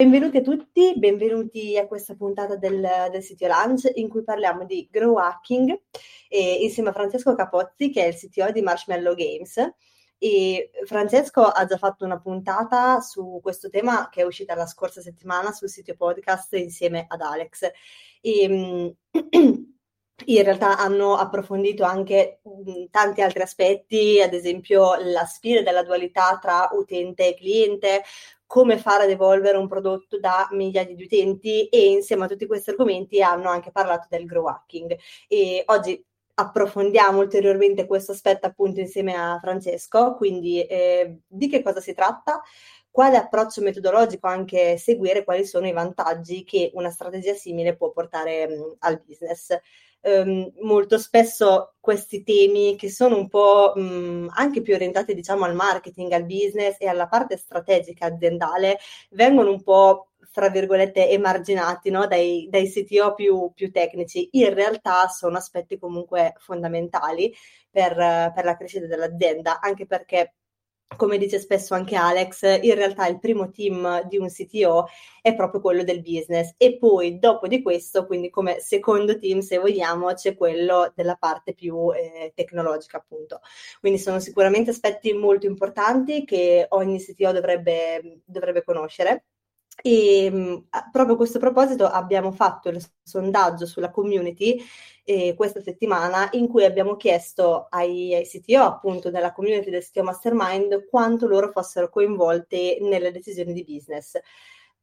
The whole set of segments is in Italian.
Benvenuti a tutti, benvenuti a questa puntata del, del sito Lunch in cui parliamo di grow hacking e, insieme a Francesco Capozzi che è il CTO di Marshmallow Games. E Francesco ha già fatto una puntata su questo tema che è uscita la scorsa settimana sul sito podcast insieme ad Alex. E, mm, in realtà hanno approfondito anche mh, tanti altri aspetti, ad esempio la sfida della dualità tra utente e cliente, come fare ad evolvere un prodotto da migliaia di utenti e insieme a tutti questi argomenti hanno anche parlato del grow hacking. E oggi approfondiamo ulteriormente questo aspetto appunto insieme a Francesco, quindi eh, di che cosa si tratta? Quale approccio metodologico anche seguire? Quali sono i vantaggi che una strategia simile può portare mh, al business? Ehm, molto spesso questi temi che sono un po' mh, anche più orientati diciamo al marketing, al business e alla parte strategica aziendale vengono un po' fra virgolette emarginati no? dai, dai CTO più, più, tecnici. In realtà sono aspetti comunque fondamentali per, per la crescita dell'azienda, anche perché come dice spesso anche Alex, in realtà il primo team di un CTO è proprio quello del business e poi dopo di questo, quindi come secondo team se vogliamo, c'è quello della parte più eh, tecnologica appunto. Quindi sono sicuramente aspetti molto importanti che ogni CTO dovrebbe, dovrebbe conoscere. E proprio a questo proposito abbiamo fatto il sondaggio sulla community eh, questa settimana in cui abbiamo chiesto ai, ai, CTO appunto della community del CTO Mastermind quanto loro fossero coinvolti nelle decisioni di business.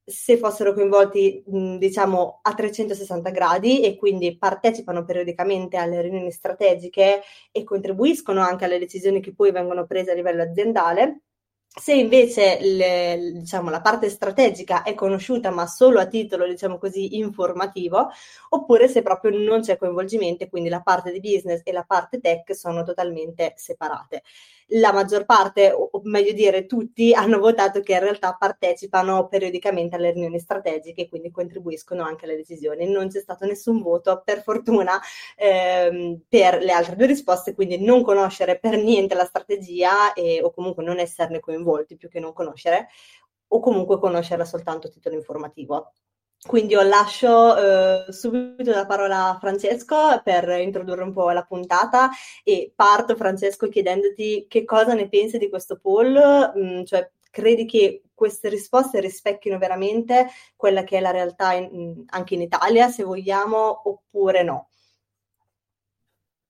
Se fossero coinvolti diciamo a 360 gradi e quindi partecipano periodicamente alle riunioni strategiche e contribuiscono anche alle decisioni che poi vengono prese a livello aziendale se invece le, diciamo, la parte strategica è conosciuta ma solo a titolo diciamo così, informativo, oppure se proprio non c'è coinvolgimento, quindi la parte di business e la parte tech sono totalmente separate la maggior parte, o meglio dire tutti, hanno votato che in realtà partecipano periodicamente alle riunioni strategiche e quindi contribuiscono anche alle decisioni. Non c'è stato nessun voto, per fortuna, ehm, per le altre due risposte, quindi non conoscere per niente la strategia e, o comunque non esserne coinvolti più che non conoscere, o comunque conoscerla soltanto a titolo informativo. Quindi io lascio eh, subito la parola a Francesco per introdurre un po' la puntata e parto Francesco chiedendoti che cosa ne pensi di questo poll, mm, cioè credi che queste risposte rispecchino veramente quella che è la realtà in, anche in Italia, se vogliamo, oppure no?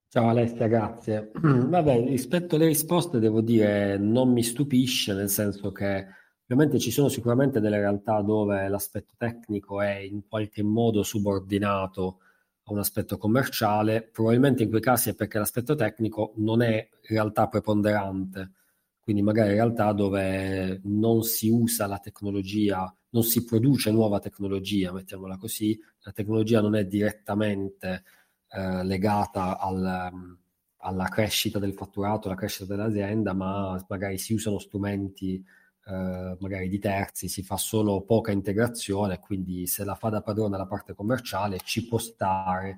Ciao Alessia, grazie. Vabbè, rispetto alle risposte devo dire non mi stupisce, nel senso che Ovviamente ci sono sicuramente delle realtà dove l'aspetto tecnico è in qualche modo subordinato a un aspetto commerciale, probabilmente in quei casi è perché l'aspetto tecnico non è realtà preponderante, quindi magari realtà dove non si usa la tecnologia, non si produce nuova tecnologia, mettiamola così, la tecnologia non è direttamente eh, legata al, alla crescita del fatturato, alla crescita dell'azienda, ma magari si usano strumenti eh, magari di terzi, si fa solo poca integrazione, quindi se la fa da padrone la parte commerciale ci può stare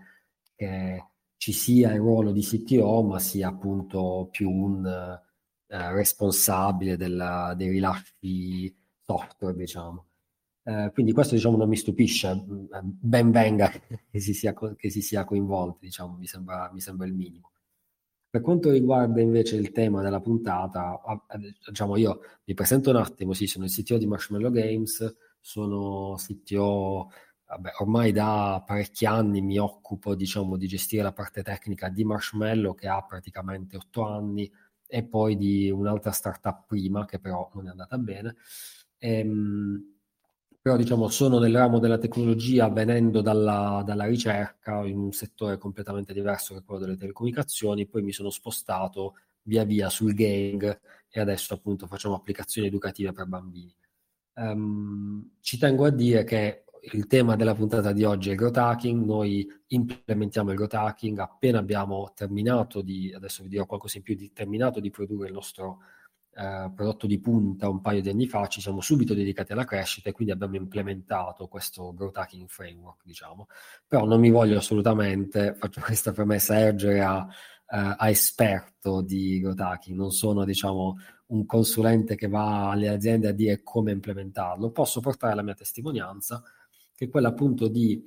che ci sia il ruolo di CTO, ma sia appunto più un eh, responsabile della, dei rilasci software, diciamo. Eh, quindi questo diciamo non mi stupisce, ben venga che si sia, che si sia coinvolti, diciamo, mi sembra, mi sembra il minimo. Per quanto riguarda invece il tema della puntata, diciamo io mi presento un attimo, sì, sono il CTO di Marshmallow Games, sono CTO, vabbè, ormai da parecchi anni mi occupo, diciamo, di gestire la parte tecnica di Marshmallow che ha praticamente otto anni e poi di un'altra startup prima che però non è andata bene. Ehm, però diciamo sono nel ramo della tecnologia venendo dalla, dalla, ricerca in un settore completamente diverso che quello delle telecomunicazioni, poi mi sono spostato via via sul gaming e adesso appunto facciamo applicazioni educative per bambini. Um, ci tengo a dire che il tema della puntata di oggi è il growth hacking, noi implementiamo il growth hacking appena abbiamo terminato di, adesso vi dirò qualcosa in più, di, terminato di produrre il nostro eh, prodotto di punta un paio di anni fa, ci siamo subito dedicati alla crescita e quindi abbiamo implementato questo growth hacking framework, diciamo. Però non mi voglio assolutamente, faccio questa premessa, ergere a, eh, a esperto di growth hacking, non sono, diciamo, un consulente che va alle aziende a dire come implementarlo, posso portare la mia testimonianza, che è quella appunto di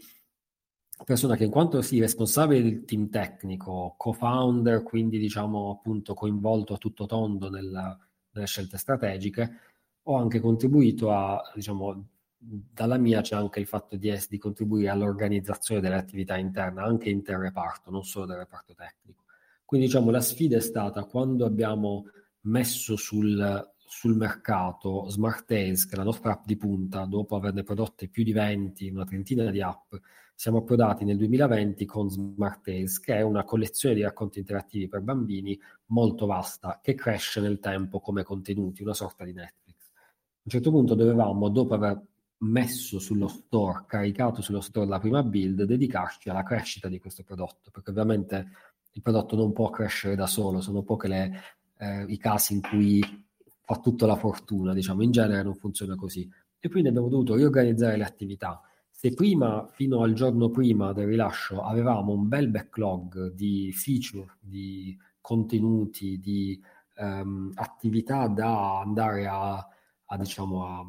persona che in quanto sì, responsabile del team tecnico, co-founder, quindi diciamo appunto coinvolto a tutto tondo nella, nelle scelte strategiche, ho anche contribuito a, diciamo, dalla mia c'è anche il fatto di, di contribuire all'organizzazione delle attività interne, anche interreparto, non solo del reparto tecnico. Quindi diciamo la sfida è stata quando abbiamo messo sul, sul mercato Smart Tales, che è la nostra app di punta, dopo averne prodotte più di 20, una trentina di app, siamo approdati nel 2020 con Smart Tales, che è una collezione di racconti interattivi per bambini molto vasta, che cresce nel tempo come contenuti, una sorta di Netflix. A un certo punto dovevamo, dopo aver messo sullo store, caricato sullo store la prima build, dedicarci alla crescita di questo prodotto, perché ovviamente il prodotto non può crescere da solo, sono poche le, eh, i casi in cui fa tutto la fortuna, diciamo, in genere non funziona così. E quindi abbiamo dovuto riorganizzare le attività. Se prima, fino al giorno prima del rilascio, avevamo un bel backlog di feature, di contenuti, di um, attività da andare a, a diciamo, a,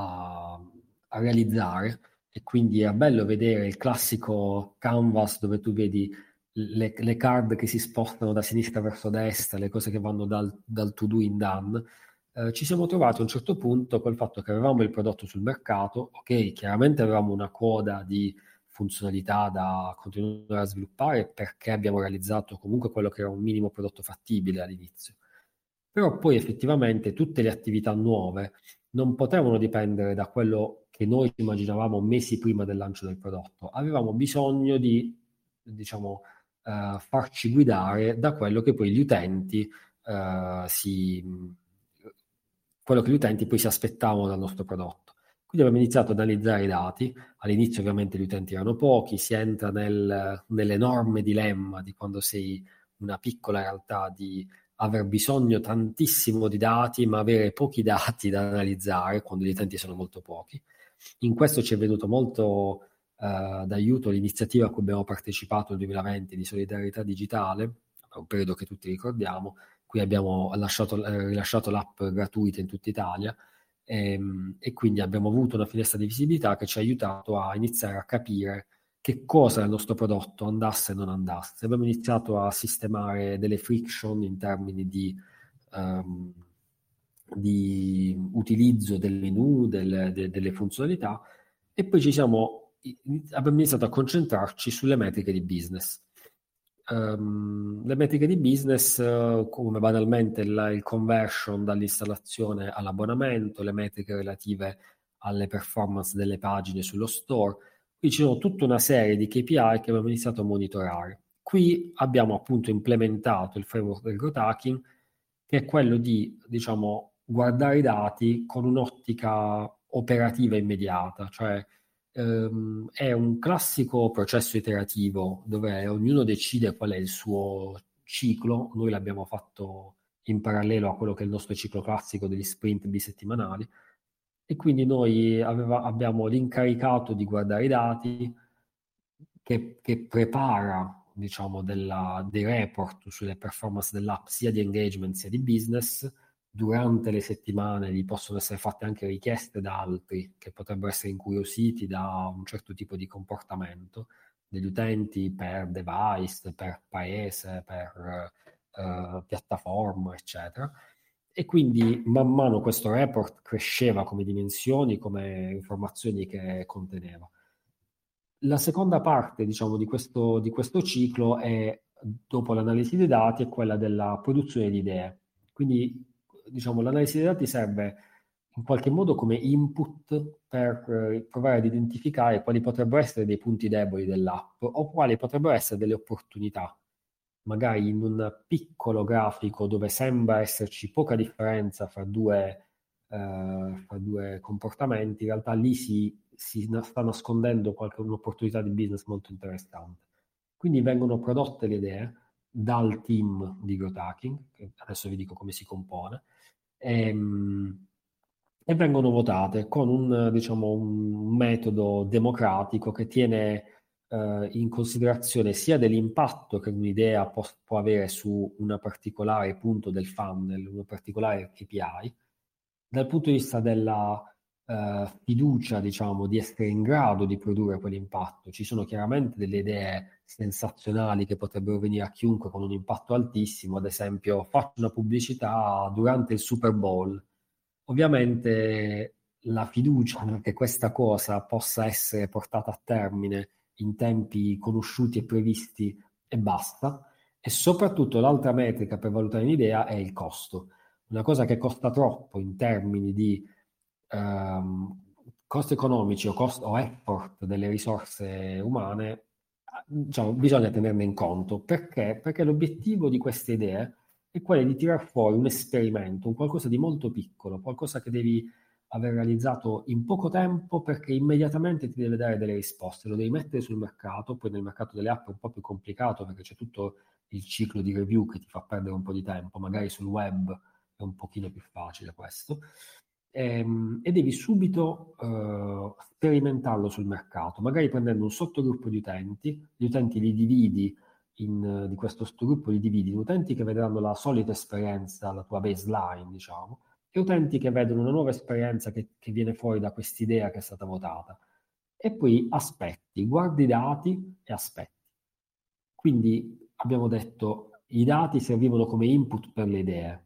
a, a realizzare, e quindi è bello vedere il classico canvas dove tu vedi le, le, card che si spostano da sinistra verso destra, le cose che vanno dal, dal to do in done, eh, ci siamo trovati a un certo punto col fatto che avevamo il prodotto sul mercato, ok, chiaramente avevamo una coda di funzionalità da continuare a sviluppare perché abbiamo realizzato comunque quello che era un minimo prodotto fattibile all'inizio. Però poi effettivamente tutte le attività nuove non potevano dipendere da quello che noi immaginavamo mesi prima del lancio del prodotto. Avevamo bisogno di, diciamo, uh, farci guidare da quello che poi gli utenti uh, si quello che gli utenti poi si aspettavano dal nostro prodotto. Quindi abbiamo iniziato ad analizzare i dati, all'inizio ovviamente gli utenti erano pochi, si entra nel, nell'enorme dilemma di quando sei una piccola realtà di aver bisogno tantissimo di dati ma avere pochi dati da analizzare quando gli utenti sono molto pochi. In questo ci è venuto molto eh, d'aiuto l'iniziativa a cui abbiamo partecipato nel 2020 di solidarietà digitale, un periodo che tutti ricordiamo, qui abbiamo lasciato, eh, rilasciato l'app gratuita in tutta Italia e, ehm, e, quindi abbiamo avuto una finestra di visibilità che ci ha aiutato a iniziare a capire che cosa il nostro prodotto andasse e non andasse. Abbiamo iniziato a sistemare delle friction in termini di, um, di utilizzo del menu, del, de, delle funzionalità e poi ci siamo abbiamo iniziato a concentrarci sulle metriche di business. Um, le metriche di business, uh, come banalmente la, il conversion dall'installazione all'abbonamento, le metriche relative alle performance delle pagine sullo store, qui ci sono tutta una serie di KPI che abbiamo iniziato a monitorare. Qui abbiamo appunto implementato il framework del growth hacking, che è quello di, diciamo, guardare i dati con un'ottica operativa immediata, cioè ehm, è un classico processo iterativo dove ognuno decide qual è il suo ciclo. Noi l'abbiamo fatto in parallelo a quello che è il nostro ciclo classico degli sprint bisettimanali e quindi noi aveva, abbiamo l'incaricato di guardare i dati che, che prepara diciamo della, dei report sulle performance dell'app sia di engagement sia di business durante le settimane gli possono essere fatte anche richieste da altri che potrebbero essere incuriositi da un certo tipo di comportamento degli utenti per device, per paese, per uh, piattaforma, eccetera. E quindi man mano questo report cresceva come dimensioni, come informazioni che conteneva. La seconda parte, diciamo, di questo, di questo ciclo è, dopo l'analisi dei dati, è quella della produzione di idee. Quindi diciamo, l'analisi dei dati serve in qualche modo come input per eh, provare ad identificare quali potrebbero essere dei punti deboli dell'app o quali potrebbero essere delle opportunità. magari in un piccolo grafico dove sembra esserci poca differenza fra due, eh, fra due comportamenti, in realtà lì si, si sta nascondendo qualche un'opportunità di business molto interessante. Quindi vengono prodotte le idee dal team di growth hacking, adesso vi dico come si compone, e, ehm, e vengono votate con un, diciamo, un metodo democratico che tiene eh, in considerazione sia dell'impatto che un'idea può, può, avere su un particolare punto del funnel, un particolare KPI, dal punto di vista della eh, fiducia, diciamo, di essere in grado di produrre quell'impatto. Ci sono chiaramente delle idee sensazionali che potrebbero venire a chiunque con un impatto altissimo, ad esempio faccio una pubblicità durante il Super Bowl. Ovviamente la fiducia che questa cosa possa essere portata a termine in tempi conosciuti e previsti e basta. E soprattutto l'altra metrica per valutare un'idea è il costo. Una cosa che costa troppo in termini di ehm, costi economici o, cost, o effort delle risorse umane, diciamo, bisogna tenerne in conto. Perché? Perché l'obiettivo di queste idee è quello di tirar fuori un esperimento, un qualcosa di molto piccolo, qualcosa che devi aver realizzato in poco tempo perché immediatamente ti deve dare delle risposte, lo devi mettere sul mercato, poi nel mercato delle app è un po' più complicato perché c'è tutto il ciclo di review che ti fa perdere un po' di tempo, magari sul web è un pochino più facile questo, ehm, e devi subito uh, sperimentarlo sul mercato, magari prendendo un sottogruppo di utenti, gli utenti li dividi in, di questo sottogruppo li dividi in utenti che vedranno la solita esperienza, la tua baseline, diciamo, e utenti che vedono una nuova esperienza che, che viene fuori da quest'idea che è stata votata. E poi aspetti, guardi i dati e aspetti. Quindi abbiamo detto i dati servivano come input per le idee,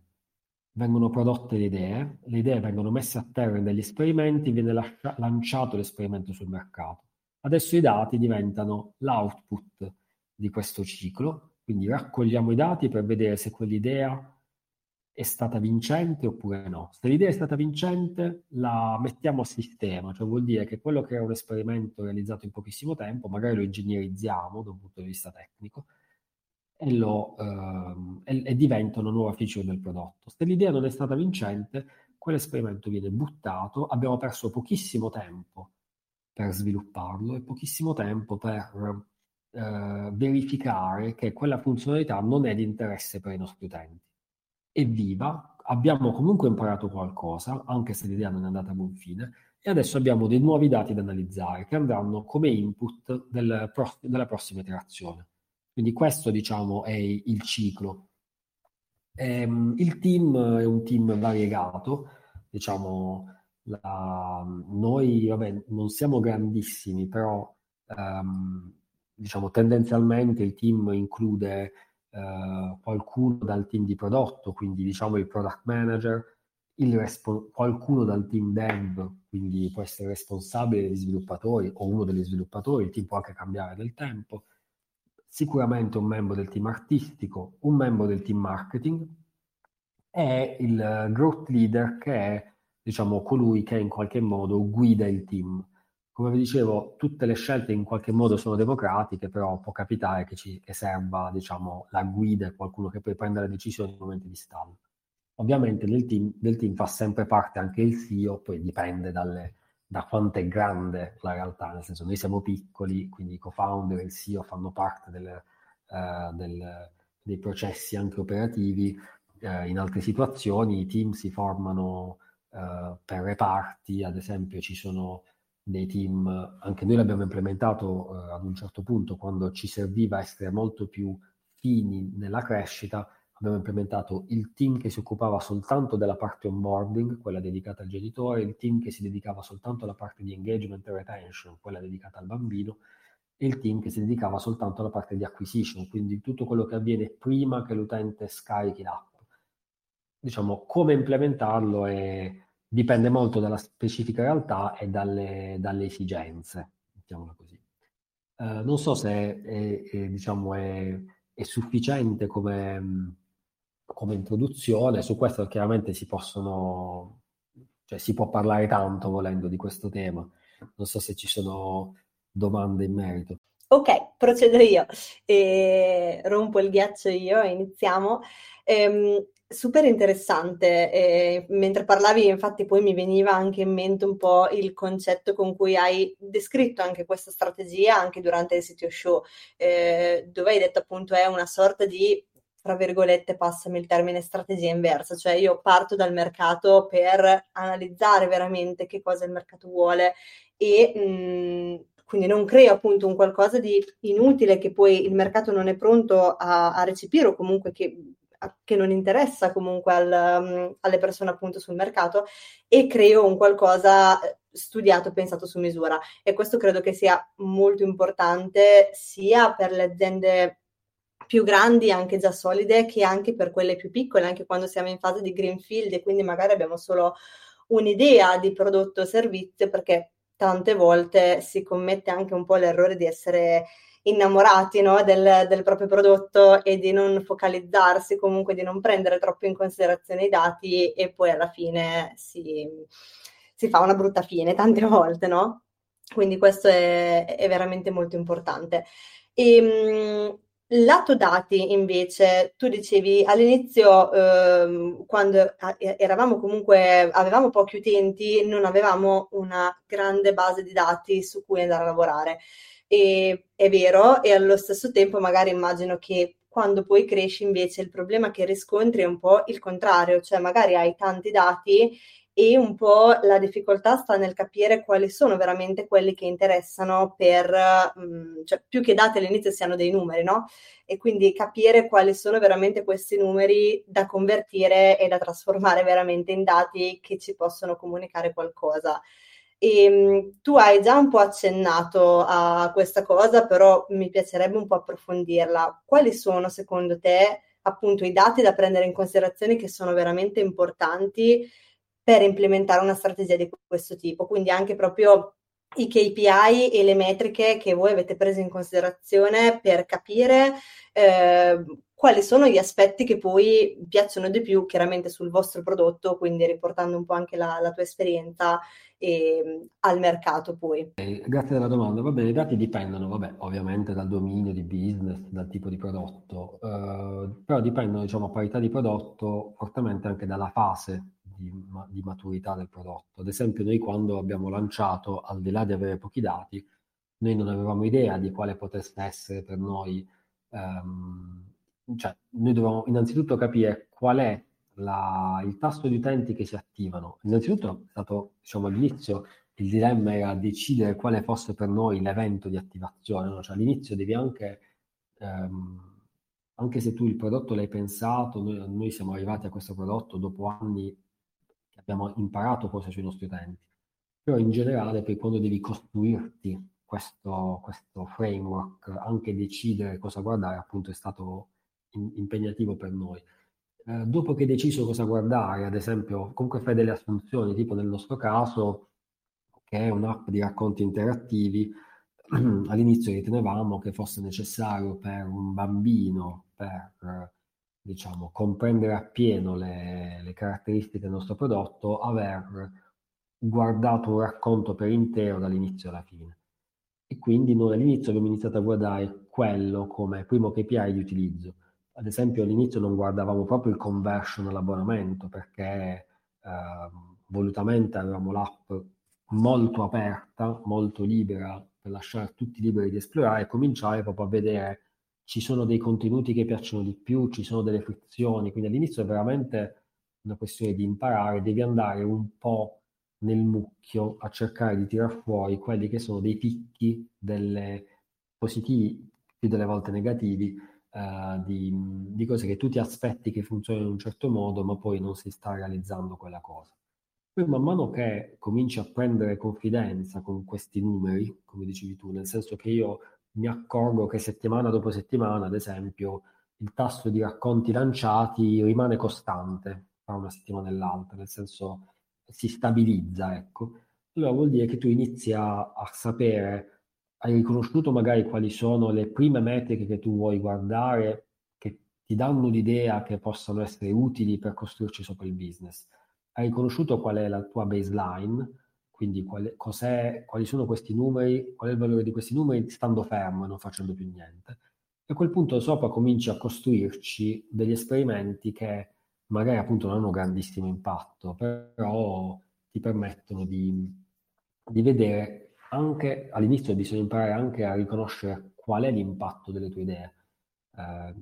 vengono prodotte le idee, le idee vengono messe a terra negli esperimenti, viene lascia- lanciato l'esperimento sul mercato. Adesso i dati diventano l'output di questo ciclo, quindi raccogliamo i dati per vedere se quell'idea è stata vincente oppure no. Se l'idea è stata vincente, la mettiamo a sistema, cioè vuol dire che quello che era un esperimento realizzato in pochissimo tempo, magari lo ingegnerizziamo da un punto di vista tecnico e, lo, ehm, e, e diventa una nuova feature del prodotto. Se l'idea non è stata vincente, quell'esperimento viene buttato, abbiamo perso pochissimo tempo per svilupparlo e pochissimo tempo per eh, verificare che quella funzionalità non è di interesse per i nostri utenti evviva, abbiamo comunque imparato qualcosa, anche se l'idea non è andata a buon fine, e adesso abbiamo dei nuovi dati da analizzare che andranno come input del della prossima iterazione. Quindi questo, diciamo, è il ciclo. Ehm, il team è un team variegato, diciamo, la, noi vabbè, non siamo grandissimi, però ehm, diciamo, tendenzialmente il team include eh, qualcuno dal team di prodotto, quindi diciamo il product manager, il respo- qualcuno dal team dev, quindi può essere responsabile degli sviluppatori o uno degli sviluppatori, il team può anche cambiare nel tempo, sicuramente un membro del team artistico, un membro del team marketing e il growth leader che è diciamo colui che in qualche modo guida il team come vi dicevo, tutte le scelte in qualche modo sono democratiche, però può capitare che, ci, che serva diciamo, la guida e qualcuno che poi prende le decisioni nei momenti di stallo. Ovviamente nel team, del team fa sempre parte anche il CEO, poi dipende dalle, da quanto è grande la realtà, nel senso noi siamo piccoli, quindi i co-founder e il CEO fanno parte del, uh, del, dei processi anche operativi, uh, in altre situazioni i team si formano uh, per reparti, ad esempio ci sono dei team, anche noi l'abbiamo implementato ad un certo punto quando ci serviva essere molto più fini nella crescita, abbiamo implementato il team che si occupava soltanto della parte onboarding, quella dedicata al genitore, il team che si dedicava soltanto alla parte di engagement e retention, quella dedicata al bambino, e il team che si dedicava soltanto alla parte di acquisition, quindi tutto quello che avviene prima che l'utente scarichi l'app. Diciamo, come implementarlo è dipende molto dalla specifica realtà e dalle, dalle esigenze, mettiamola così. Eh, non so se è, è, diciamo, è sufficiente come, come, introduzione, su questo chiaramente si possono, cioè si può parlare tanto volendo di questo tema. Non so se ci sono domande in merito. Ok, procedo io. E rompo il ghiaccio io e iniziamo. Ehm, super interessante. Eh, mentre parlavi, infatti, poi mi veniva anche in mente un po' il concetto con cui hai descritto anche questa strategia anche durante il sito show, eh, dove hai detto appunto è una sorta di tra virgolette, passami il termine strategia inversa, cioè io parto dal mercato per analizzare veramente che cosa il mercato vuole e mh, quindi non creo appunto un qualcosa di inutile che poi il mercato non è pronto a, a recepire o comunque che, che non interessa comunque al, um, alle persone appunto sul mercato e creo un qualcosa eh, studiato, pensato su misura. E questo credo che sia molto importante sia per le aziende più grandi, anche già solide, che anche per quelle più piccole, anche quando siamo in fase di greenfield e quindi magari abbiamo solo un'idea di prodotto o servizio, perché tante volte si commette anche un po' l'errore di essere innamorati no, del, del, proprio prodotto e di non focalizzarsi, comunque di non prendere troppo in considerazione i dati e poi alla fine si, si fa una brutta fine tante volte, no? Quindi questo è, è veramente molto importante. E, ehm, Lato dati invece, tu dicevi all'inizio, ehm, quando eravamo comunque, avevamo pochi utenti, non avevamo una grande base di dati su cui andare a lavorare. E, è vero, e allo stesso tempo magari immagino che quando poi cresci invece il problema che riscontri è un po' il contrario, cioè magari hai tanti dati e un po' la difficoltà sta nel capire quali sono veramente quelli che interessano per, mh, mm, cioè più che dati all'inizio siano dei numeri, no? E quindi capire quali sono veramente questi numeri da convertire e da trasformare veramente in dati che ci possono comunicare qualcosa. E, mh, mm, tu hai già un po' accennato a questa cosa, però mi piacerebbe un po' approfondirla. Quali sono secondo te appunto i dati da prendere in considerazione che sono veramente importanti? Per implementare una strategia di questo tipo. Quindi anche proprio i KPI e le metriche che voi avete preso in considerazione per capire eh, quali sono gli aspetti che poi piacciono di più chiaramente sul vostro prodotto, quindi riportando un po' anche la, la tua esperienza e, al mercato poi. Grazie della domanda. Va bene, i dati dipendono, vabbè, ovviamente dal dominio di business, dal tipo di prodotto, eh, però dipendono, diciamo, a parità di prodotto, fortemente anche dalla fase di, di, maturità del prodotto. Ad esempio, noi quando abbiamo lanciato, al di là di avere pochi dati, noi non avevamo idea di quale potesse essere per noi, ehm, cioè noi dovevamo innanzitutto capire qual è la, il tasso di utenti che si attivano. Innanzitutto è stato, diciamo, all'inizio il dilemma era decidere quale fosse per noi l'evento di attivazione, no? cioè all'inizio devi anche... Ehm, anche se tu il prodotto l'hai pensato, noi, noi, siamo arrivati a questo prodotto dopo anni abbiamo imparato cose sui nostri utenti. Però in generale, poi quando devi costruirti questo, questo framework, anche decidere cosa guardare, appunto, è stato in, impegnativo per noi. Eh, dopo che hai deciso cosa guardare, ad esempio, comunque fai delle assunzioni, tipo nel nostro caso, che è un'app di racconti interattivi, all'inizio ritenevamo che fosse necessario per un bambino, per diciamo, comprendere appieno le, le caratteristiche del nostro prodotto, aver guardato un racconto per intero dall'inizio alla fine. E quindi noi all'inizio abbiamo iniziato a guardare quello come primo KPI di utilizzo. Ad esempio all'inizio non guardavamo proprio il conversion all'abbonamento perché eh, volutamente avevamo l'app molto aperta, molto libera, per lasciare tutti liberi di esplorare e cominciare proprio a vedere ci sono dei contenuti che piacciono di più, ci sono delle frizioni, quindi all'inizio è veramente una questione di imparare, devi andare un po' nel mucchio a cercare di tirar fuori quelli che sono dei picchi delle positivi, più delle volte negativi, eh, di, di, cose che tu ti aspetti che funzionino in un certo modo, ma poi non si sta realizzando quella cosa. Poi man mano che cominci a prendere confidenza con questi numeri, come dicevi tu, nel senso che io mi accorgo che settimana dopo settimana, ad esempio, il tasso di racconti lanciati rimane costante tra una settimana e l'altra, nel senso si stabilizza, ecco. Allora vuol dire che tu inizi a, a sapere, hai riconosciuto magari quali sono le prime metriche che tu vuoi guardare, che ti danno l'idea che possano essere utili per costruirci sopra il business. Hai riconosciuto qual è la tua baseline, quindi quali, quali sono questi numeri, qual è il valore di questi numeri stando fermo e non facendo più niente. E a quel punto sopra cominci a costruirci degli esperimenti che magari appunto non hanno grandissimo impatto, però ti permettono di, di vedere anche all'inizio bisogna imparare anche a riconoscere qual è l'impatto delle tue idee. Eh,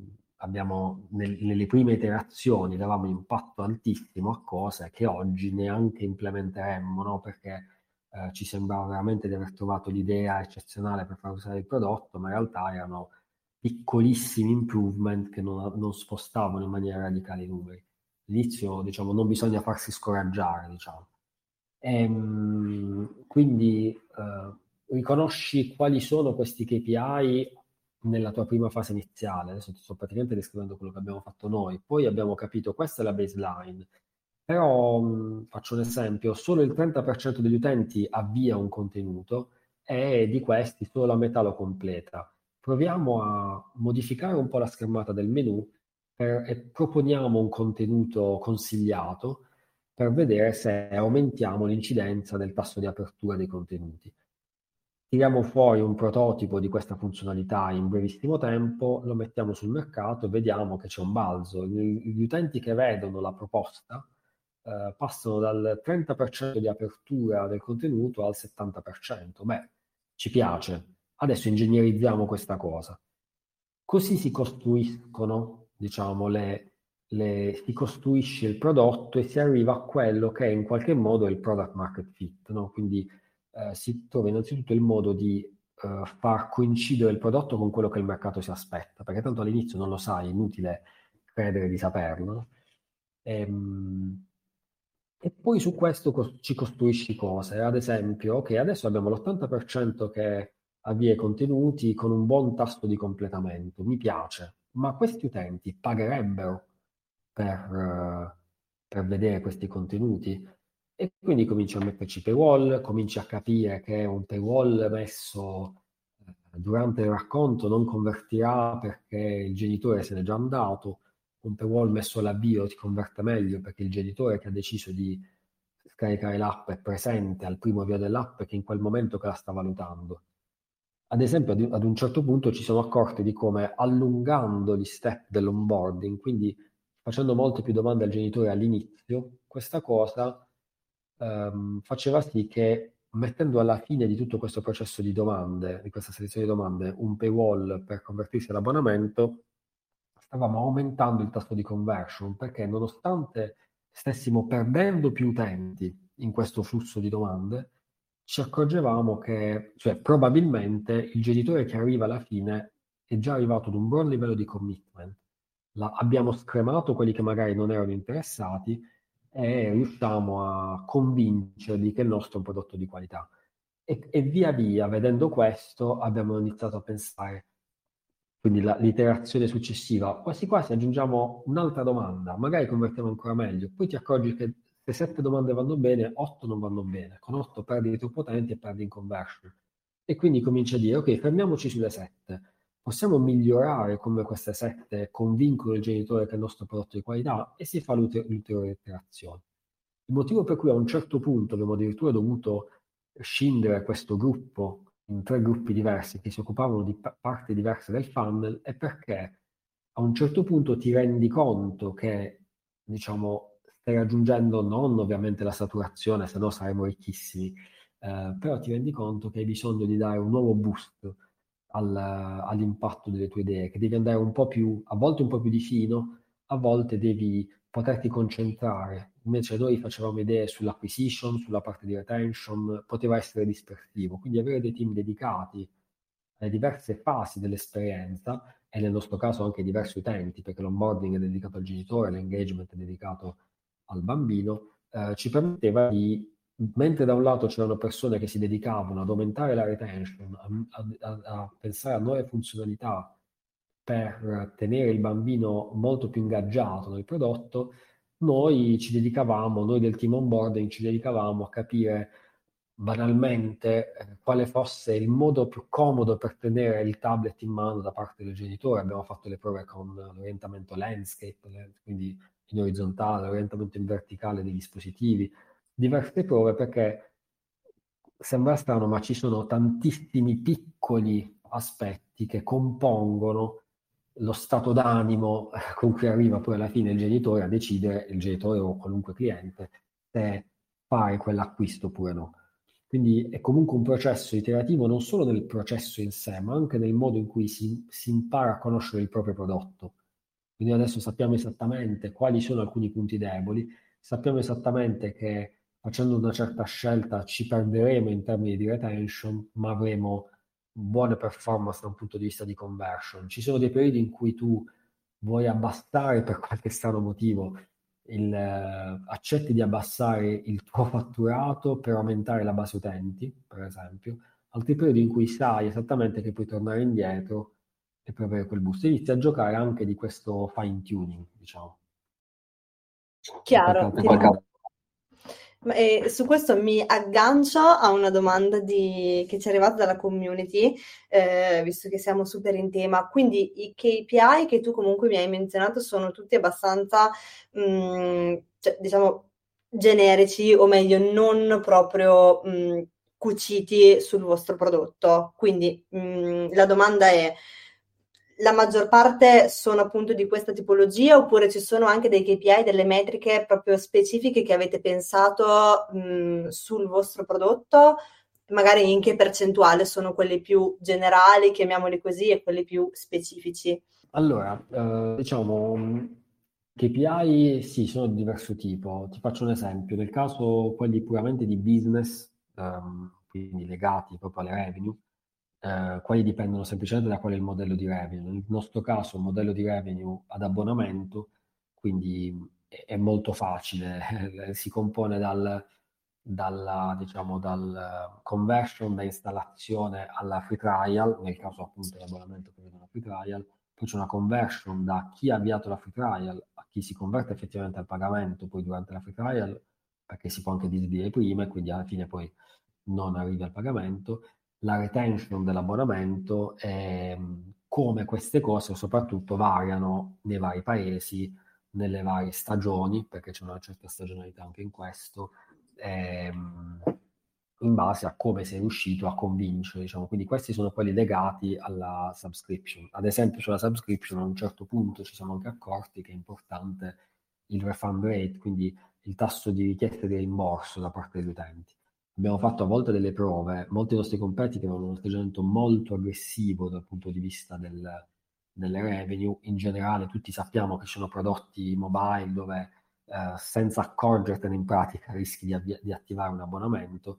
abbiamo nel, nelle prime iterazioni davamo impatto altissimo a cose che oggi neanche implementeremmo, no? perché eh, ci sembrava veramente di aver trovato l'idea eccezionale per far usare il prodotto, ma in realtà erano piccolissimi improvement che non, non spostavano in maniera radicale i numeri. All'inizio, diciamo, non bisogna farsi scoraggiare, diciamo. E, ehm, quindi eh, riconosci quali sono questi KPI nella tua prima fase iniziale. Adesso ti sto praticamente descrivendo quello che abbiamo fatto noi. Poi abbiamo capito questa è la baseline. Però mh, faccio un esempio, solo il 30% degli utenti avvia un contenuto e di questi solo la metà lo completa. Proviamo a modificare un po' la schermata del menu per, e proponiamo un contenuto consigliato per vedere se aumentiamo l'incidenza del tasso di apertura dei contenuti. Tiriamo fuori un prototipo di questa funzionalità in brevissimo tempo, lo mettiamo sul mercato e vediamo che c'è un balzo. Gli utenti che vedono la proposta eh, passano dal 30% di apertura del contenuto al 70%. Beh, ci piace. Adesso ingegnerizziamo questa cosa. Così si costruiscono, diciamo, le, le, si costruisce il prodotto e si arriva a quello che è in qualche modo il product market fit, no? quindi eh, si trova innanzitutto il modo di eh, far coincidere il prodotto con quello che il mercato si aspetta, perché tanto all'inizio non lo sai, è inutile credere di saperlo. E, ehm, e, poi su questo co- ci costruisci cose, ad esempio, ok, adesso abbiamo l'80% che avvia i contenuti con un buon tasso di completamento, mi piace, ma questi utenti pagherebbero per, per vedere questi contenuti. E quindi cominci a metterci paywall, cominci a capire che un paywall messo eh, durante il racconto non convertirà perché il genitore se n'è già andato, un paywall messo all'avvio ti converte meglio perché il genitore che ha deciso di scaricare l'app è presente al primo avvio dell'app che in quel momento che la sta valutando. Ad esempio, ad un certo punto ci sono accorti di come allungando gli step dell'onboarding, quindi facendo molte più domande al genitore all'inizio, questa cosa ehm, faceva sì che mettendo alla fine di tutto questo processo di domande, di questa selezione di domande, un paywall per convertirsi all'abbonamento, stavamo aumentando il tasso di conversion perché nonostante stessimo perdendo più utenti in questo flusso di domande, ci accorgevamo che, cioè probabilmente il genitore che arriva alla fine è già arrivato ad un buon livello di commitment. La, abbiamo scremato quelli che magari non erano interessati e riusciamo a convincerli che il nostro è un prodotto di qualità. E, e via via, vedendo questo, abbiamo iniziato a pensare, quindi la, l'iterazione successiva, quasi quasi aggiungiamo un'altra domanda, magari convertiamo ancora meglio, poi ti accorgi che se sette domande vanno bene, otto non vanno bene, con otto perdi troppo utenti e perdi in conversion. E quindi cominci a dire, ok, fermiamoci sulle sette possiamo migliorare come queste sette convincono il genitore che è il nostro prodotto di qualità e si fa l'ulteriore iterazione. Il motivo per cui a un certo punto abbiamo addirittura dovuto scindere questo gruppo in tre gruppi diversi che si occupavano di parti diverse del funnel è perché a un certo punto ti rendi conto che, diciamo, stai raggiungendo non ovviamente la saturazione, se no saremo ricchissimi, eh, però ti rendi conto che hai bisogno di dare un nuovo boost al, all'impatto delle tue idee, che devi andare un po' più, a volte un po' più di fino, a volte devi poterti concentrare. Invece noi facevamo idee sull'acquisition, sulla parte di retention, poteva essere dispersivo. Quindi avere dei team dedicati alle diverse fasi dell'esperienza e nel nostro caso anche diversi utenti, perché l'onboarding è dedicato al genitore, l'engagement è dedicato al bambino, eh, ci permetteva di mentre da un lato c'erano persone che si dedicavano ad aumentare la retention, a, a, a, pensare a nuove funzionalità per tenere il bambino molto più ingaggiato nel prodotto, noi ci dedicavamo, noi del team onboarding ci dedicavamo a capire banalmente eh, quale fosse il modo più comodo per tenere il tablet in mano da parte del genitore. Abbiamo fatto le prove con l'orientamento landscape, quindi in orizzontale, l'orientamento in verticale dei dispositivi, diverse prove perché sembra strano, ma ci sono tantissimi piccoli aspetti che compongono lo stato d'animo con cui arriva poi alla fine il genitore a decidere, il genitore o qualunque cliente, se fare quell'acquisto oppure no. Quindi è comunque un processo iterativo non solo nel processo in sé, ma anche nel modo in cui si, si impara a conoscere il proprio prodotto. Quindi adesso sappiamo esattamente quali sono alcuni punti deboli, sappiamo esattamente che facendo una certa scelta ci perderemo in termini di retention, ma avremo buone performance da un punto di vista di conversion. Ci sono dei periodi in cui tu vuoi abbassare per qualche strano motivo, il, eh, accetti di abbassare il tuo fatturato per aumentare la base utenti, per esempio, altri periodi in cui sai esattamente che puoi tornare indietro e per avere quel boost. Inizi a giocare anche di questo fine tuning, diciamo. Chiaro. Qualche, e su questo mi aggancio a una domanda di, che ci è arrivata dalla community, eh, visto che siamo super in tema. Quindi i KPI che tu comunque mi hai menzionato sono tutti abbastanza, mh, mm, cioè, diciamo, generici, o meglio, non proprio mh, mm, cuciti sul vostro prodotto. Quindi mh, mm, la domanda è la maggior parte sono appunto di questa tipologia oppure ci sono anche dei KPI, delle metriche proprio specifiche che avete pensato mh, sul vostro prodotto? Magari in che percentuale sono quelli più generali, chiamiamoli così, e quelli più specifici? Allora, eh, diciamo, KPI sì, sono di diverso tipo. Ti faccio un esempio. Nel caso quelli puramente di business, ehm, quindi legati proprio alle revenue, eh, quelli dipendono semplicemente da qual è il modello di revenue. Nel nostro caso un modello di revenue ad abbonamento, quindi è, è molto facile, si compone dal, dalla, diciamo, dal conversion da installazione alla free trial, nel caso appunto l'abbonamento prevede una free trial, poi c'è una conversion da chi ha avviato la free trial a chi si converte effettivamente al pagamento poi durante la free trial, perché si può anche disdire prima e quindi alla fine poi non arrivi al pagamento la retention dell'abbonamento e come queste cose soprattutto variano nei vari paesi, nelle varie stagioni, perché c'è una certa stagionalità anche in questo, ehm, in base a come sei riuscito a convincere, diciamo. Quindi questi sono quelli legati alla subscription. Ad esempio sulla subscription a un certo punto ci siamo anche accorti che è importante il refund rate, quindi il tasso di richiesta di rimborso da parte degli utenti abbiamo fatto a volte delle prove, molti nostri competitor avevano un atteggiamento molto aggressivo dal punto di vista del, delle revenue, in generale tutti sappiamo che ci sono prodotti mobile dove eh, senza accorgertene in pratica rischi di, di attivare un abbonamento.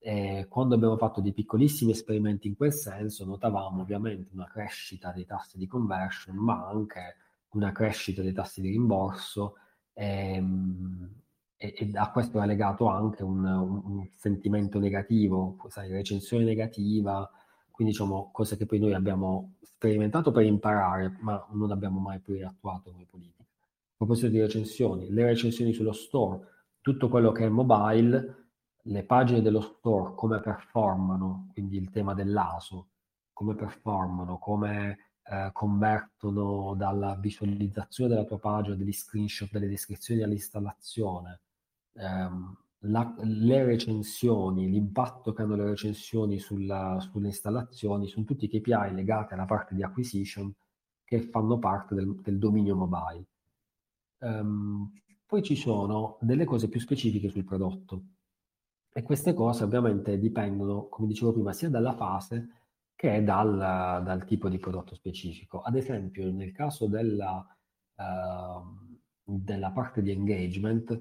E quando abbiamo fatto dei piccolissimi esperimenti in quel senso notavamo ovviamente una crescita dei tassi di conversion ma anche una crescita dei tassi di rimborso. E, ehm, e, e a questo è legato anche un, un, un, sentimento negativo, sai, recensione negativa, quindi diciamo cose che poi noi abbiamo sperimentato per imparare, ma non abbiamo mai poi attuato come politica. A proposito di recensioni, le recensioni sullo store, tutto quello che è mobile, le pagine dello store, come performano, quindi il tema dell'ASO, come performano, come eh, convertono dalla visualizzazione della tua pagina, degli screenshot, delle descrizioni all'installazione, ehm, la, le recensioni, l'impatto che hanno le recensioni sulla, sulle installazioni, sono tutti KPI legati alla parte di acquisition che fanno parte del, del dominio mobile. Um, poi ci sono delle cose più specifiche sul prodotto e queste cose ovviamente dipendono, come dicevo prima, sia dalla fase che dal, dal tipo di prodotto specifico. Ad esempio, nel caso della, uh, della parte di engagement,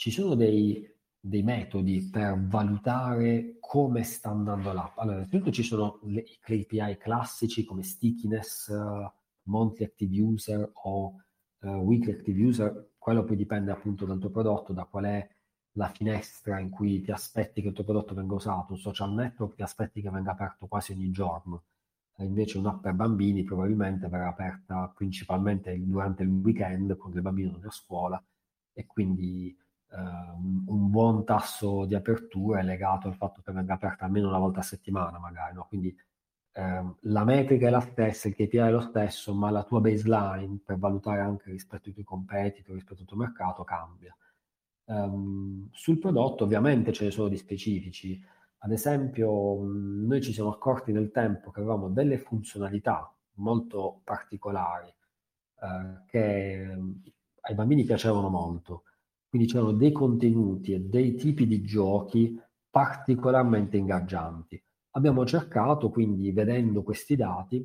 ci sono dei, dei metodi per valutare come sta andando l'app. Allora, innanzitutto ci sono le, i KPI classici come stickiness, uh, monthly active user o uh, weekly active user, quello poi dipende appunto dal tuo prodotto, da qual è la finestra in cui ti aspetti che il tuo prodotto venga usato. Un social network ti aspetti che venga aperto quasi ogni giorno. Invece un'app per bambini probabilmente verrà aperta principalmente durante il weekend, quando i bambini non è a scuola, e quindi Uh, un buon tasso di apertura è legato al fatto che venga aperta almeno una volta a settimana, magari. No? Quindi uh, la metrica è la stessa, il KPI è lo stesso, ma la tua baseline per valutare anche rispetto ai tuoi competitor, rispetto al tuo mercato, cambia. Um, sul prodotto ovviamente ce ne sono di specifici. Ad esempio, noi ci siamo accorti nel tempo che avevamo delle funzionalità molto particolari eh, che ai bambini piacevano molto. Quindi c'erano dei contenuti e dei tipi di giochi particolarmente ingaggianti. Abbiamo cercato, quindi, vedendo questi dati,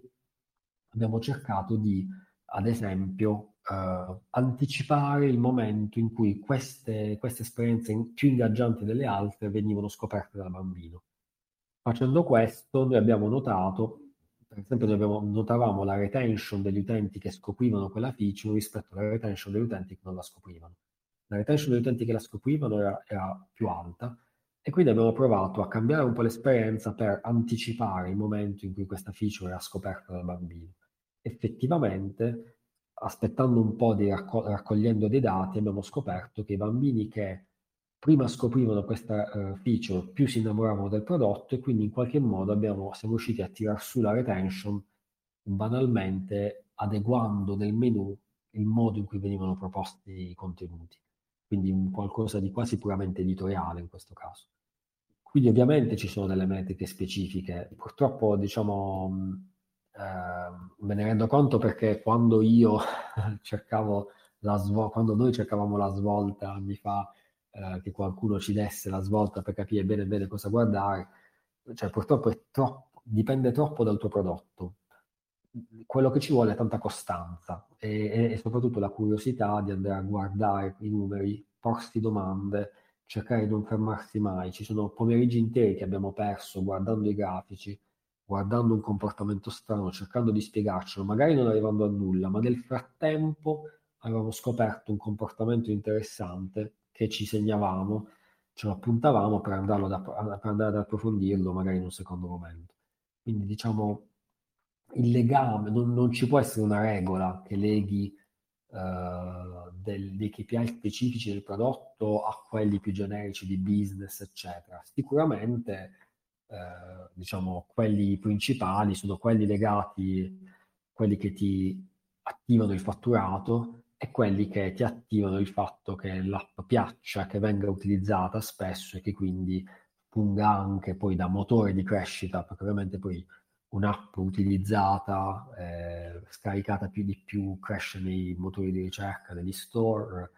abbiamo cercato di, ad esempio, eh, anticipare il momento in cui queste, queste esperienze più ingaggianti delle altre venivano scoperte dal bambino. Facendo questo, noi abbiamo notato, per esempio, abbiamo, notavamo la retention degli utenti che scoprivano quella feature rispetto alla retention degli utenti che non la scoprivano. La retention degli utenti che la scoprivano era, era più alta e quindi abbiamo provato a cambiare un po' l'esperienza per anticipare il momento in cui questa feature era scoperta dal bambino. Effettivamente aspettando un po' di raccog- raccogliendo dei dati, abbiamo scoperto che i bambini che prima scoprivano questa uh, feature più si innamoravano del prodotto e quindi in qualche modo abbiamo, siamo riusciti a tirar su la retention banalmente adeguando nel menu il modo in cui venivano proposti i contenuti. Quindi un qualcosa di quasi puramente editoriale in questo caso. Quindi ovviamente ci sono delle metriche specifiche. Purtroppo, diciamo, eh, me ne rendo conto perché quando io cercavo la svolta, quando noi cercavamo la svolta anni fa, eh, che qualcuno ci desse la svolta per capire bene bene cosa guardare, cioè purtroppo troppo, dipende troppo dal tuo prodotto. Quello che ci vuole è tanta costanza e, e, soprattutto la curiosità di andare a guardare i numeri, porsi domande, cercare di non fermarsi mai. Ci sono pomeriggi interi che abbiamo perso guardando i grafici, guardando un comportamento strano, cercando di spiegarcelo, magari non arrivando a nulla, ma nel frattempo avevamo scoperto un comportamento interessante che ci segnavamo, ce lo appuntavamo per, da, per andare ad approfondirlo magari in un secondo momento. Quindi diciamo il legame, non, non ci può essere una regola che leghi uh, del, dei KPI specifici del prodotto a quelli più generici di business, eccetera. Sicuramente eh, diciamo, quelli principali sono quelli legati, quelli che ti attivano il fatturato e quelli che ti attivano il fatto che l'app piaccia, che venga utilizzata spesso e che quindi funga anche poi da motore di crescita, perché ovviamente poi un'app utilizzata, eh, scaricata più di più, cresce nei motori di ricerca, negli store,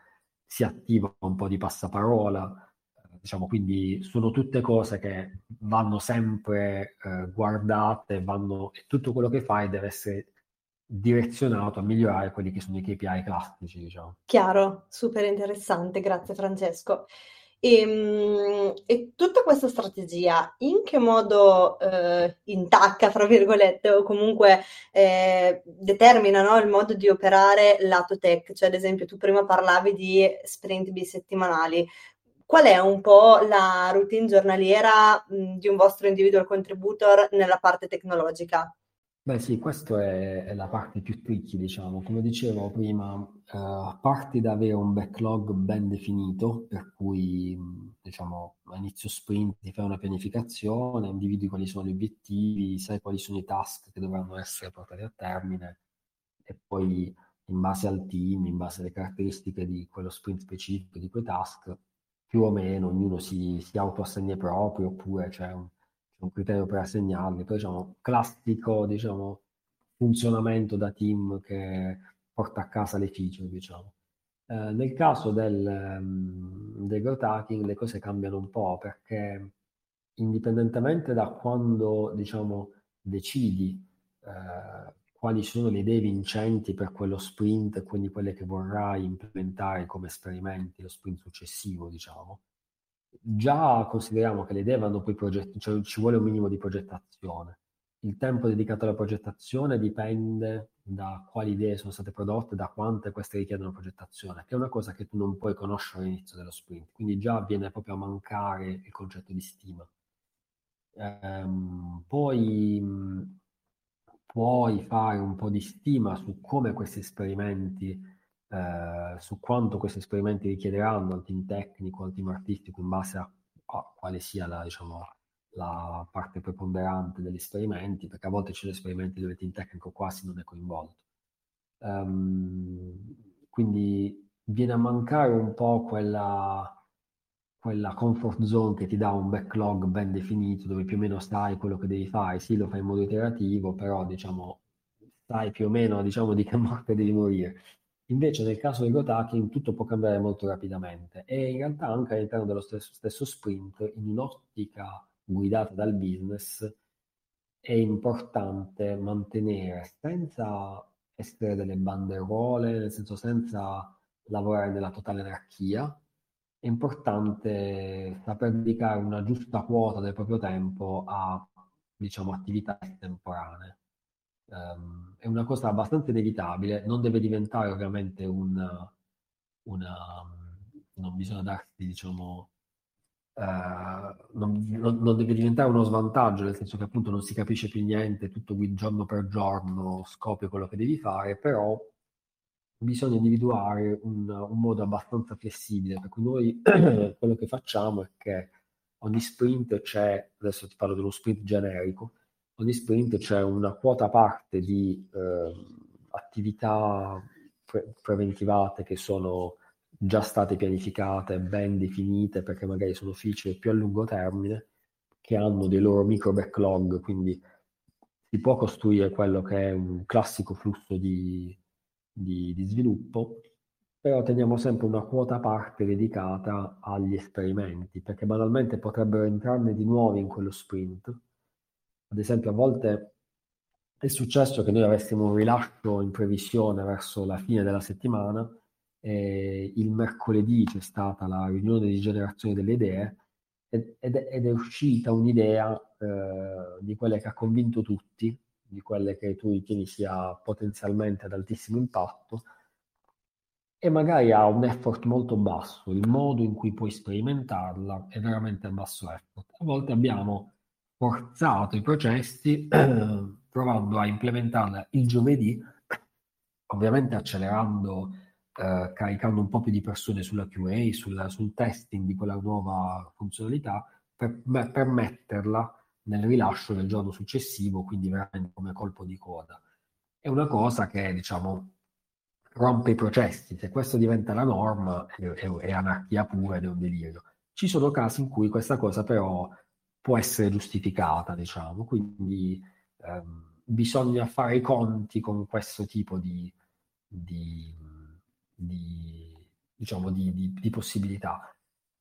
si attiva un po' di passaparola, diciamo, quindi sono tutte cose che vanno sempre eh, guardate, vanno, e tutto quello che fai deve essere direzionato a migliorare quelli che sono i KPI classici, diciamo. Chiaro, super interessante, grazie Francesco. E, ehm, e, tutta questa strategia in che modo eh, intacca, fra virgolette, o comunque eh, determina no, il modo di operare lato tech? Cioè, ad esempio, tu prima parlavi di sprint bisettimanali qual è un po' la routine giornaliera mh, di un vostro individual contributor nella parte tecnologica? Beh sì, questa è, è, la parte più tricky, diciamo. Come dicevo prima, uh, parti da avere un backlog ben definito, per cui, diciamo, a inizio sprint ti fai una pianificazione, individui quali sono gli obiettivi, sai quali sono i task che dovranno essere portati a termine e poi in base al team, in base alle caratteristiche di quello sprint specifico, di quei task, più o meno ognuno si, si autoassegna proprio oppure c'è un, un, criterio per assegnarli. Poi diciamo classico diciamo, funzionamento da team che porta a casa le feature, diciamo. Eh, nel caso del, um, del growth hacking le cose cambiano un po' perché indipendentemente da quando diciamo, decidi eh, quali sono le idee vincenti per quello sprint, quindi quelle che vorrai implementare come esperimenti lo sprint successivo, diciamo. Già consideriamo che le idee vanno poi progettare, cioè ci vuole un minimo di progettazione. Il tempo dedicato alla progettazione dipende da quali idee sono state prodotte, da quante queste richiedono progettazione, che è una cosa che tu non puoi conoscere all'inizio dello sprint. Quindi già viene proprio a mancare il concetto di stima. Ehm, poi puoi fare un po' di stima su come questi esperimenti, eh, su quanto questi esperimenti richiederanno al team tecnico, al team artistico, in base a, a quale sia la, diciamo, la parte preponderante degli esperimenti, perché a volte ci sono esperimenti dove il team tecnico quasi non è coinvolto. Um, quindi viene a mancare un po' quella, quella comfort zone che ti dà un backlog ben definito, dove più o meno sai quello che devi fare, sì, lo fai in modo iterativo, però diciamo sai più o meno diciamo, di che morte devi morire. Invece nel caso del growth hacking tutto può cambiare molto rapidamente e in realtà anche all'interno dello stesso, stesso sprint, in un'ottica guidata dal business, è importante mantenere senza essere delle banderole, nel senso senza lavorare nella totale anarchia, è importante saper dedicare una giusta quota del proprio tempo a diciamo, attività estemporanee. Um, è una cosa abbastanza inevitabile, non deve diventare ovviamente una, una non bisogna darsi, diciamo, uh, non, non, non, deve diventare uno svantaggio, nel senso che appunto non si capisce più niente, tutto qui giorno per giorno scopri quello che devi fare, però bisogna individuare un, un modo abbastanza flessibile, per cui noi quello che facciamo è che ogni sprint c'è, adesso ti parlo dello sprint generico, ogni sprint c'è una quota parte di eh, attività pre- preventivate che sono già state pianificate, ben definite, perché magari sono feature più a lungo termine, che hanno dei loro micro backlog, quindi si può costruire quello che è un classico flusso di, di, di sviluppo, però teniamo sempre una quota parte dedicata agli esperimenti, perché banalmente potrebbero entrarne di nuovi in quello sprint, ad esempio, a volte è successo che noi avessimo un rilascio in previsione verso la fine della settimana e il mercoledì c'è stata la riunione di generazione delle idee ed, ed, ed è uscita un'idea eh, di quelle che ha convinto tutti, di quelle che tu ritieni sia potenzialmente ad altissimo impatto e magari ha un effort molto basso, il modo in cui puoi sperimentarla è veramente a basso effort. A volte abbiamo forzato i processi provando a implementarla il giovedì, ovviamente accelerando, eh, caricando un po' più di persone sulla QA, sul, sul testing di quella nuova funzionalità per beh, permetterla nel rilascio del giorno successivo, quindi veramente come colpo di coda. È una cosa che, diciamo, rompe i processi. Se questo diventa la norma, è, è, è anarchia pura ed è un delirio. Ci sono casi in cui questa cosa però può essere giustificata, diciamo, quindi ehm, bisogna fare i conti con questo tipo di, di, di, diciamo, di possibilità.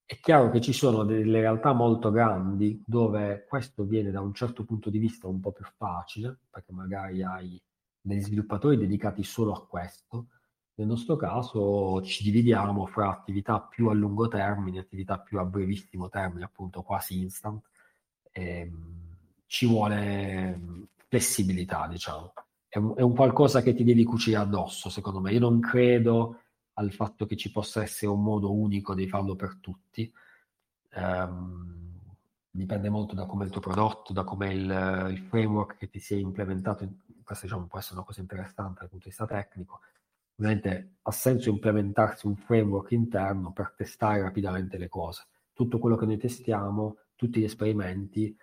È chiaro che ci sono delle realtà molto grandi dove questo viene da un certo punto di vista un po' più facile, perché magari hai degli sviluppatori dedicati solo a questo. Nel nostro caso ci dividiamo fra attività più a lungo termine, attività più a brevissimo termine, appunto quasi instant, eh, ci vuole flessibilità, diciamo. È un, è un, qualcosa che ti devi cucire addosso, secondo me. Io non credo al fatto che ci possa essere un modo unico di farlo per tutti. Um, dipende molto da come è il tuo prodotto, da come il, il framework che ti si è implementato. Questo diciamo, può essere una cosa interessante dal punto di vista tecnico. Ovviamente ha senso implementarsi un framework interno per testare rapidamente le cose. Tutto quello che noi testiamo tutti gli esperimenti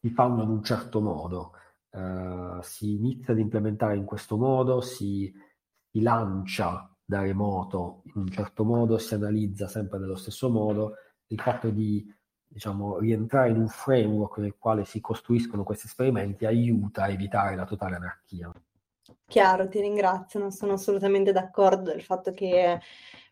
si fanno in un certo modo, uh, si inizia ad implementare in questo modo, si, si lancia da remoto in un certo modo, si analizza sempre nello stesso modo, il fatto di diciamo, rientrare in un framework nel quale si costruiscono questi esperimenti aiuta a evitare la totale anarchia. Chiaro, ti ringrazio, non sono assolutamente d'accordo del fatto che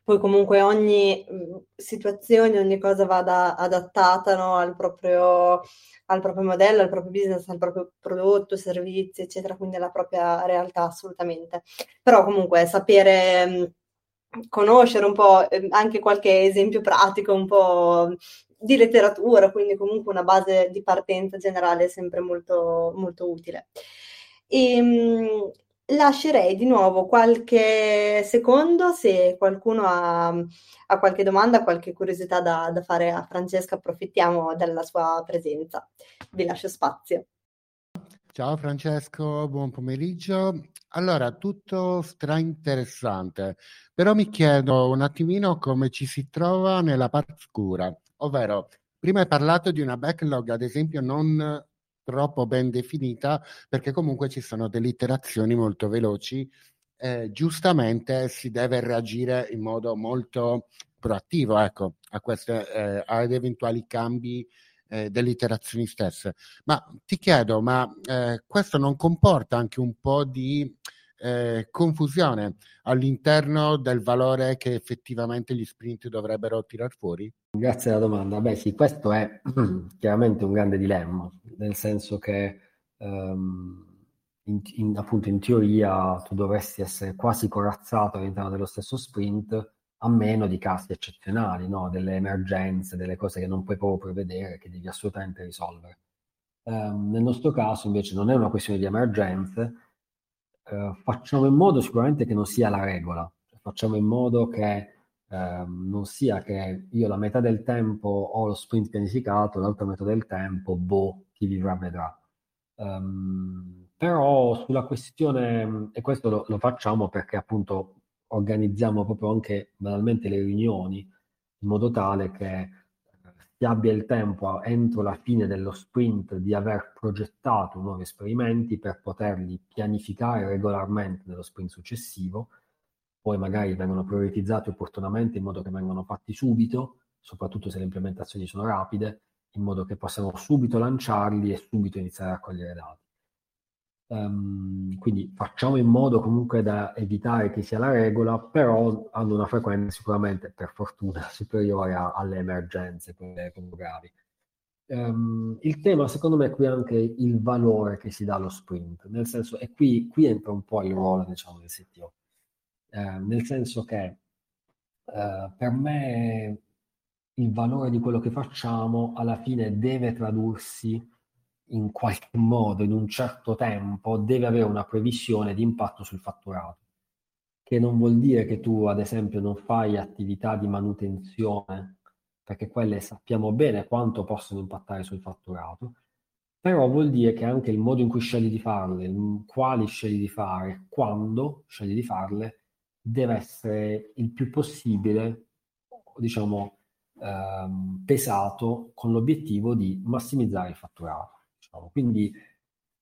poi comunque ogni mhmm, situazione, ogni cosa vada adattata no, al, proprio, al proprio modello, al proprio business, al proprio prodotto, servizi, eccetera, quindi alla propria realtà assolutamente. Però comunque sapere mhmm, conoscere un po' ehm, anche qualche esempio pratico, un po' di letteratura, quindi comunque una base di partenza generale è sempre molto, molto utile. E, ehm, Lascerei di nuovo qualche secondo se qualcuno ha, ha qualche domanda, qualche curiosità da, da, fare a Francesca, approfittiamo della sua presenza. Vi lascio spazio. Ciao Francesco, buon pomeriggio. Allora, tutto stra interessante, però mi chiedo un attimino come ci si trova nella parte scura, ovvero prima hai parlato di una backlog, ad esempio, non troppo ben definita perché comunque ci sono delle iterazioni molto veloci. Eh, giustamente si deve reagire in modo molto proattivo ecco, a queste, eh, ad eventuali cambi eh, delle iterazioni stesse. Ma ti chiedo, ma eh, questo non comporta anche un po' di eh, confusione all'interno del valore che effettivamente gli sprint dovrebbero tirar fuori? Grazie alla domanda. Beh sì, questo è chiaramente un grande dilemma, nel senso che um, in, in, appunto in teoria tu dovresti essere quasi corazzato all'interno dello stesso sprint a meno di casi eccezionali, no? delle emergenze, delle cose che non puoi proprio prevedere, che devi assolutamente risolvere. Um, nel nostro caso invece non è una questione di emergenze, uh, facciamo in modo sicuramente che non sia la regola, facciamo in modo che um, non sia che io la metà del tempo ho lo sprint pianificato, l'altra metà del tempo, boh, chi vivrà vedrà. Um, però sulla questione, e questo lo, lo facciamo perché appunto organizziamo proprio anche banalmente le riunioni in modo tale che si abbia il tempo entro la fine dello sprint di aver progettato nuovi esperimenti per poterli pianificare regolarmente nello sprint successivo, poi magari vengono prioritizzati opportunamente in modo che vengano fatti subito, soprattutto se le implementazioni sono rapide, in modo che possiamo subito lanciarli e subito iniziare a raccogliere dati. Um, quindi facciamo in modo comunque da evitare che sia la regola, però hanno una frequenza sicuramente, per fortuna, superiore a, alle emergenze, quelle, gravi. Um, il tema, secondo me, è qui anche il valore che si dà allo sprint, nel senso, e qui, qui entra un po' il ruolo, diciamo, del CTO, ehm, nel senso che uh, per me il valore di quello che facciamo alla fine deve tradursi in qualche modo, in un certo tempo, deve avere una previsione di impatto sul fatturato, che non vuol dire che tu, ad esempio, non fai attività di manutenzione, perché quelle sappiamo bene quanto possono impattare sul fatturato, però vuol dire che anche il modo in cui scegli di farle, quali scegli di fare, quando scegli di farle, deve essere il più possibile, diciamo, ehm, pesato con l'obiettivo di massimizzare il fatturato. Diciamo. Quindi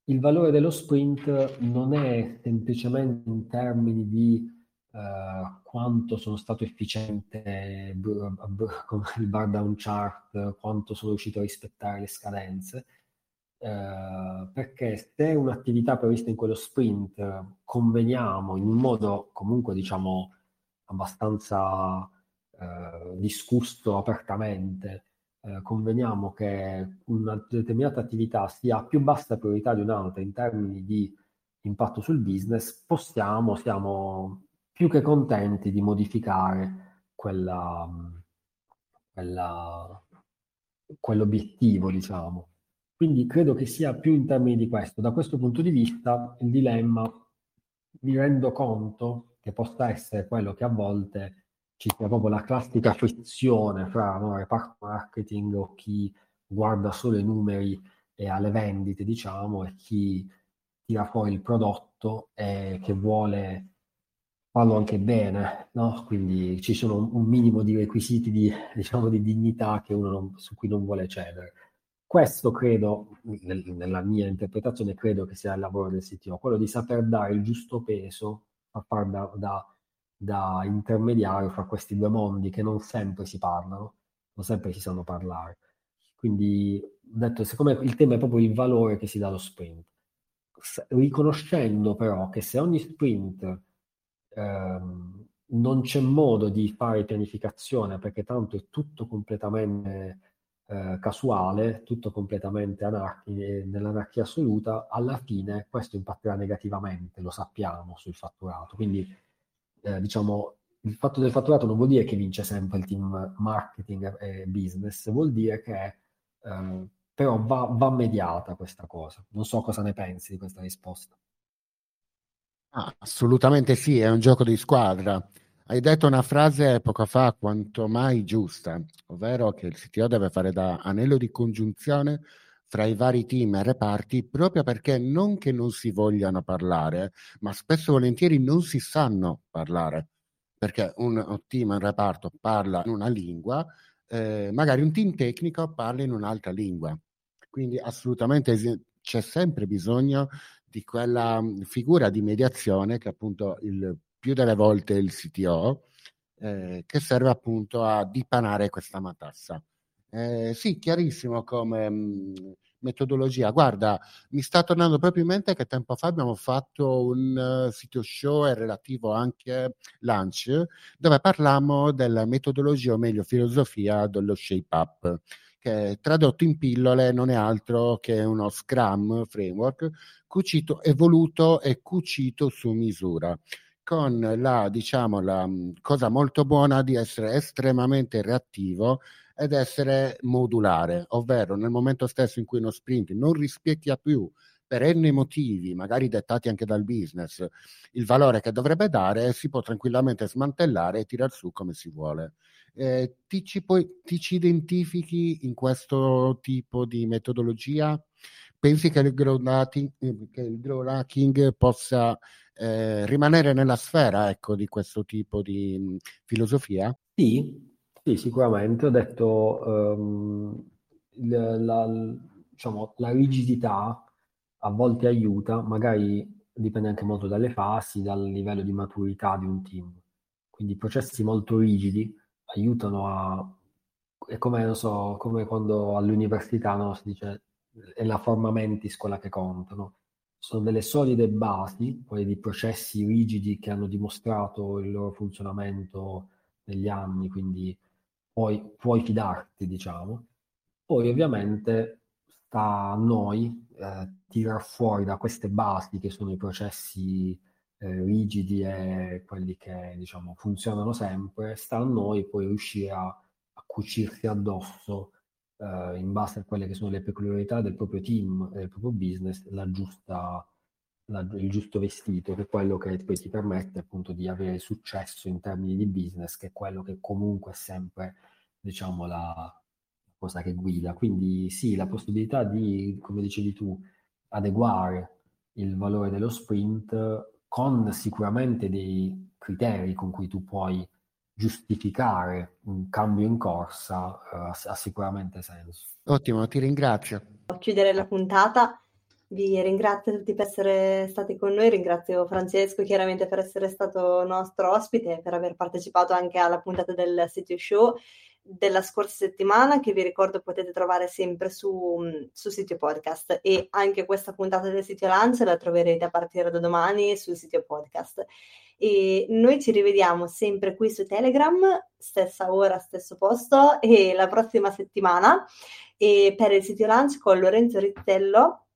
il valore dello sprint non è semplicemente in termini di uh, quanto sono stato efficiente con il bar down chart, quanto sono riuscito a rispettare le scadenze, uh, perché se un'attività prevista in quello sprint conveniamo in un modo comunque diciamo abbastanza uh, discusso apertamente eh, conveniamo che una determinata attività sia a più bassa priorità di un'altra in termini di impatto sul business, possiamo, siamo più che contenti di modificare quella, quella, quell'obiettivo, diciamo. Quindi credo che sia più in termini di questo. Da questo punto di vista il dilemma mi rendo conto che possa essere quello che a volte ci sia proprio la classica frizione fra no, reparto marketing o chi guarda solo i numeri e alle vendite, diciamo, e chi tira fuori il prodotto e che vuole farlo anche bene, no? Quindi ci sono un, minimo di requisiti di, diciamo, di dignità che uno non, su cui non vuole cedere. Questo credo, nel, nella mia interpretazione, credo che sia il lavoro del CTO, quello di saper dare il giusto peso a far da, da da intermediario fra questi due mondi che non sempre si parlano, non sempre si sanno parlare. Quindi, detto, siccome il tema è proprio il valore che si dà allo sprint, riconoscendo però che se ogni sprint ehm, non c'è modo di fare pianificazione perché tanto è tutto completamente eh, casuale, tutto completamente anarch- nell'anarchia assoluta, alla fine questo impatterà negativamente, lo sappiamo, sul fatturato. Quindi eh, diciamo, il fatto del fatturato non vuol dire che vince sempre il team marketing e business, vuol dire che eh, però va, va, mediata questa cosa. Non so cosa ne pensi di questa risposta. Ah, assolutamente sì, è un gioco di squadra. Hai detto una frase poco fa quanto mai giusta, ovvero che il CTO deve fare da anello di congiunzione fra i vari team e reparti proprio perché non che non si vogliano parlare, ma spesso e volentieri non si sanno parlare, perché un, team, un reparto parla in una lingua, eh, magari un team tecnico parla in un'altra lingua. Quindi assolutamente c'è sempre bisogno di quella figura di mediazione che appunto il più delle volte il CTO eh, che serve appunto a dipanare questa matassa. Eh, sì, chiarissimo come mh, mm, metodologia. Guarda, mi sta tornando proprio in mente che tempo fa abbiamo fatto un uh, sito show e relativo anche lunch dove parlammo della metodologia o meglio filosofia dello shape up che tradotto in pillole non è altro che uno Scrum framework cucito, evoluto e cucito su misura con la, diciamo, la cosa molto buona di essere estremamente reattivo ed essere modulare, ovvero nel momento stesso in cui uno sprint non rispecchia più per n motivi, magari dettati anche dal business, il valore che dovrebbe dare, si può tranquillamente smantellare e tirare su come si vuole. Eh, ti, ci puoi, ti ci identifichi in questo tipo di metodologia? Pensi che il grow hacking, hacking possa eh, rimanere nella sfera ecco, di questo tipo di mh, filosofia? Sì, sì, sicuramente. Ho detto um, la, diciamo, la rigidità a volte aiuta, magari dipende anche molto dalle fasi, dal livello di maturità di un team. Quindi processi molto rigidi aiutano a... È come, non so, come quando all'università no, si dice è la forma mentis quella che contano. Sono delle solide basi, poi di processi rigidi che hanno dimostrato il loro funzionamento negli anni, quindi puoi, puoi fidarti, diciamo. Poi ovviamente sta a noi eh, tirar fuori da queste basi che sono i processi eh, rigidi e quelli che diciamo funzionano sempre, sta a noi poi riuscire a, a cucirsi addosso eh, in base a quelle che sono le peculiarità del proprio team del proprio business la giusta, la, il giusto vestito, che è quello che poi ti permette appunto di avere successo in termini di business, che è quello che comunque è sempre diciamo la cosa che guida. Quindi sì, la possibilità di, come dicevi tu, adeguare il valore dello sprint con sicuramente dei criteri con cui tu puoi giustificare un cambio in corsa uh, ha sicuramente senso. Ottimo, ti ringrazio. A chiudere la puntata, vi ringrazio tutti per essere stati con noi, ringrazio Francesco chiaramente per essere stato nostro ospite, per aver partecipato anche alla puntata del Sitio Show della scorsa settimana che vi ricordo potete trovare sempre su, su sito podcast. E anche questa puntata del sito Lance la troverete a partire da domani sul sito podcast. E noi ci rivediamo sempre qui su Telegram stessa ora, stesso posto e la prossima settimana. E per il sito Lunch con Lorenzo Rizzello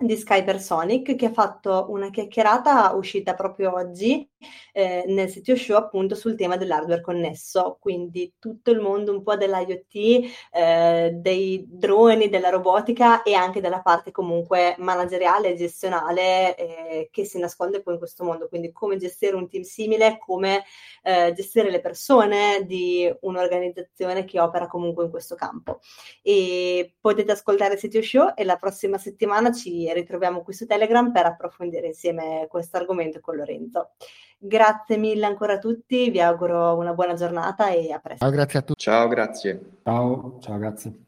di Skypersonic che ha fatto una chiacchierata uscita proprio oggi eh, nel sito show appunto sul tema dell'hardware connesso, quindi tutto il mondo un po' dell'IoT, eh, dei droni, della robotica e anche della parte comunque manageriale e gestionale eh, che si nasconde poi in questo mondo, quindi come gestire un team simile, come eh, gestire le persone di un'organizzazione che opera comunque in questo campo. E potete ascoltare il sito show e la prossima settimana ci ritroviamo qui su Telegram per approfondire insieme questo argomento con Lorenzo. Grazie mille ancora a tutti, vi auguro una buona giornata e a presto. Ciao, grazie a tutti. Ciao, grazie. Ciao, ciao, grazie.